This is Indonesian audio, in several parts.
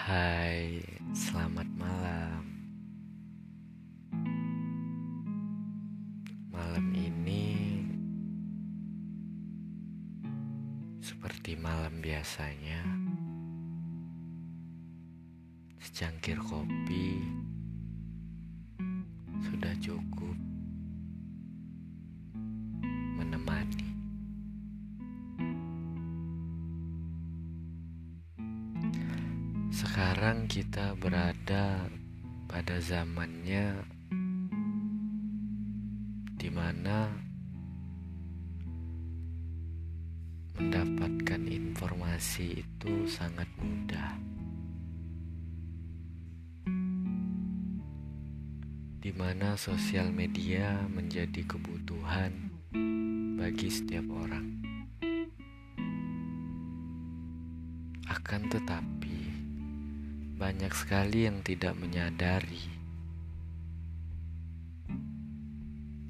Hai, selamat malam. Malam ini seperti malam biasanya, secangkir kopi Sekarang kita berada pada zamannya di mana mendapatkan informasi itu sangat mudah. Di mana sosial media menjadi kebutuhan bagi setiap orang. Akan tetapi, banyak sekali yang tidak menyadari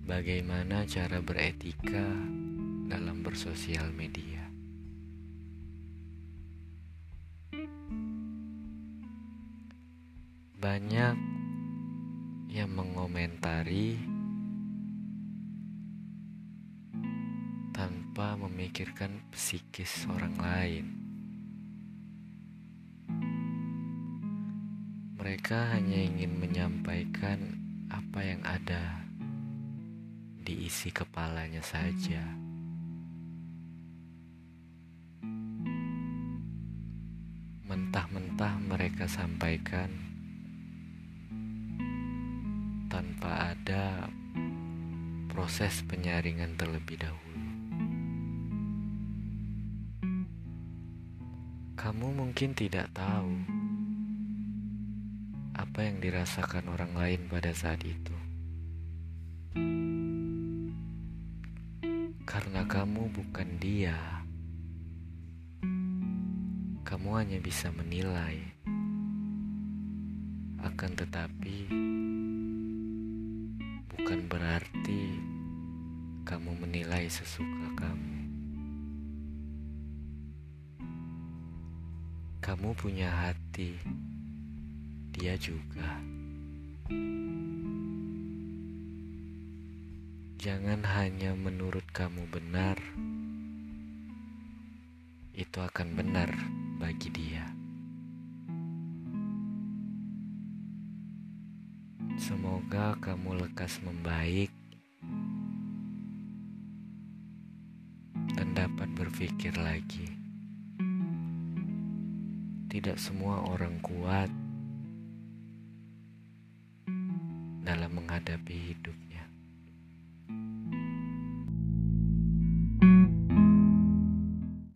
bagaimana cara beretika dalam bersosial media. Banyak yang mengomentari tanpa memikirkan psikis orang lain. Mereka hanya ingin menyampaikan apa yang ada di isi kepalanya saja. Mentah-mentah mereka sampaikan tanpa ada proses penyaringan terlebih dahulu. Kamu mungkin tidak tahu apa yang dirasakan orang lain pada saat itu. Karena kamu bukan dia, kamu hanya bisa menilai. Akan tetapi, bukan berarti kamu menilai sesuka kamu. Kamu punya hati, dia juga. Jangan hanya menurut kamu benar, itu akan benar bagi dia. Semoga kamu lekas membaik dan dapat berpikir lagi. Tidak semua orang kuat dalam menghadapi hidupnya.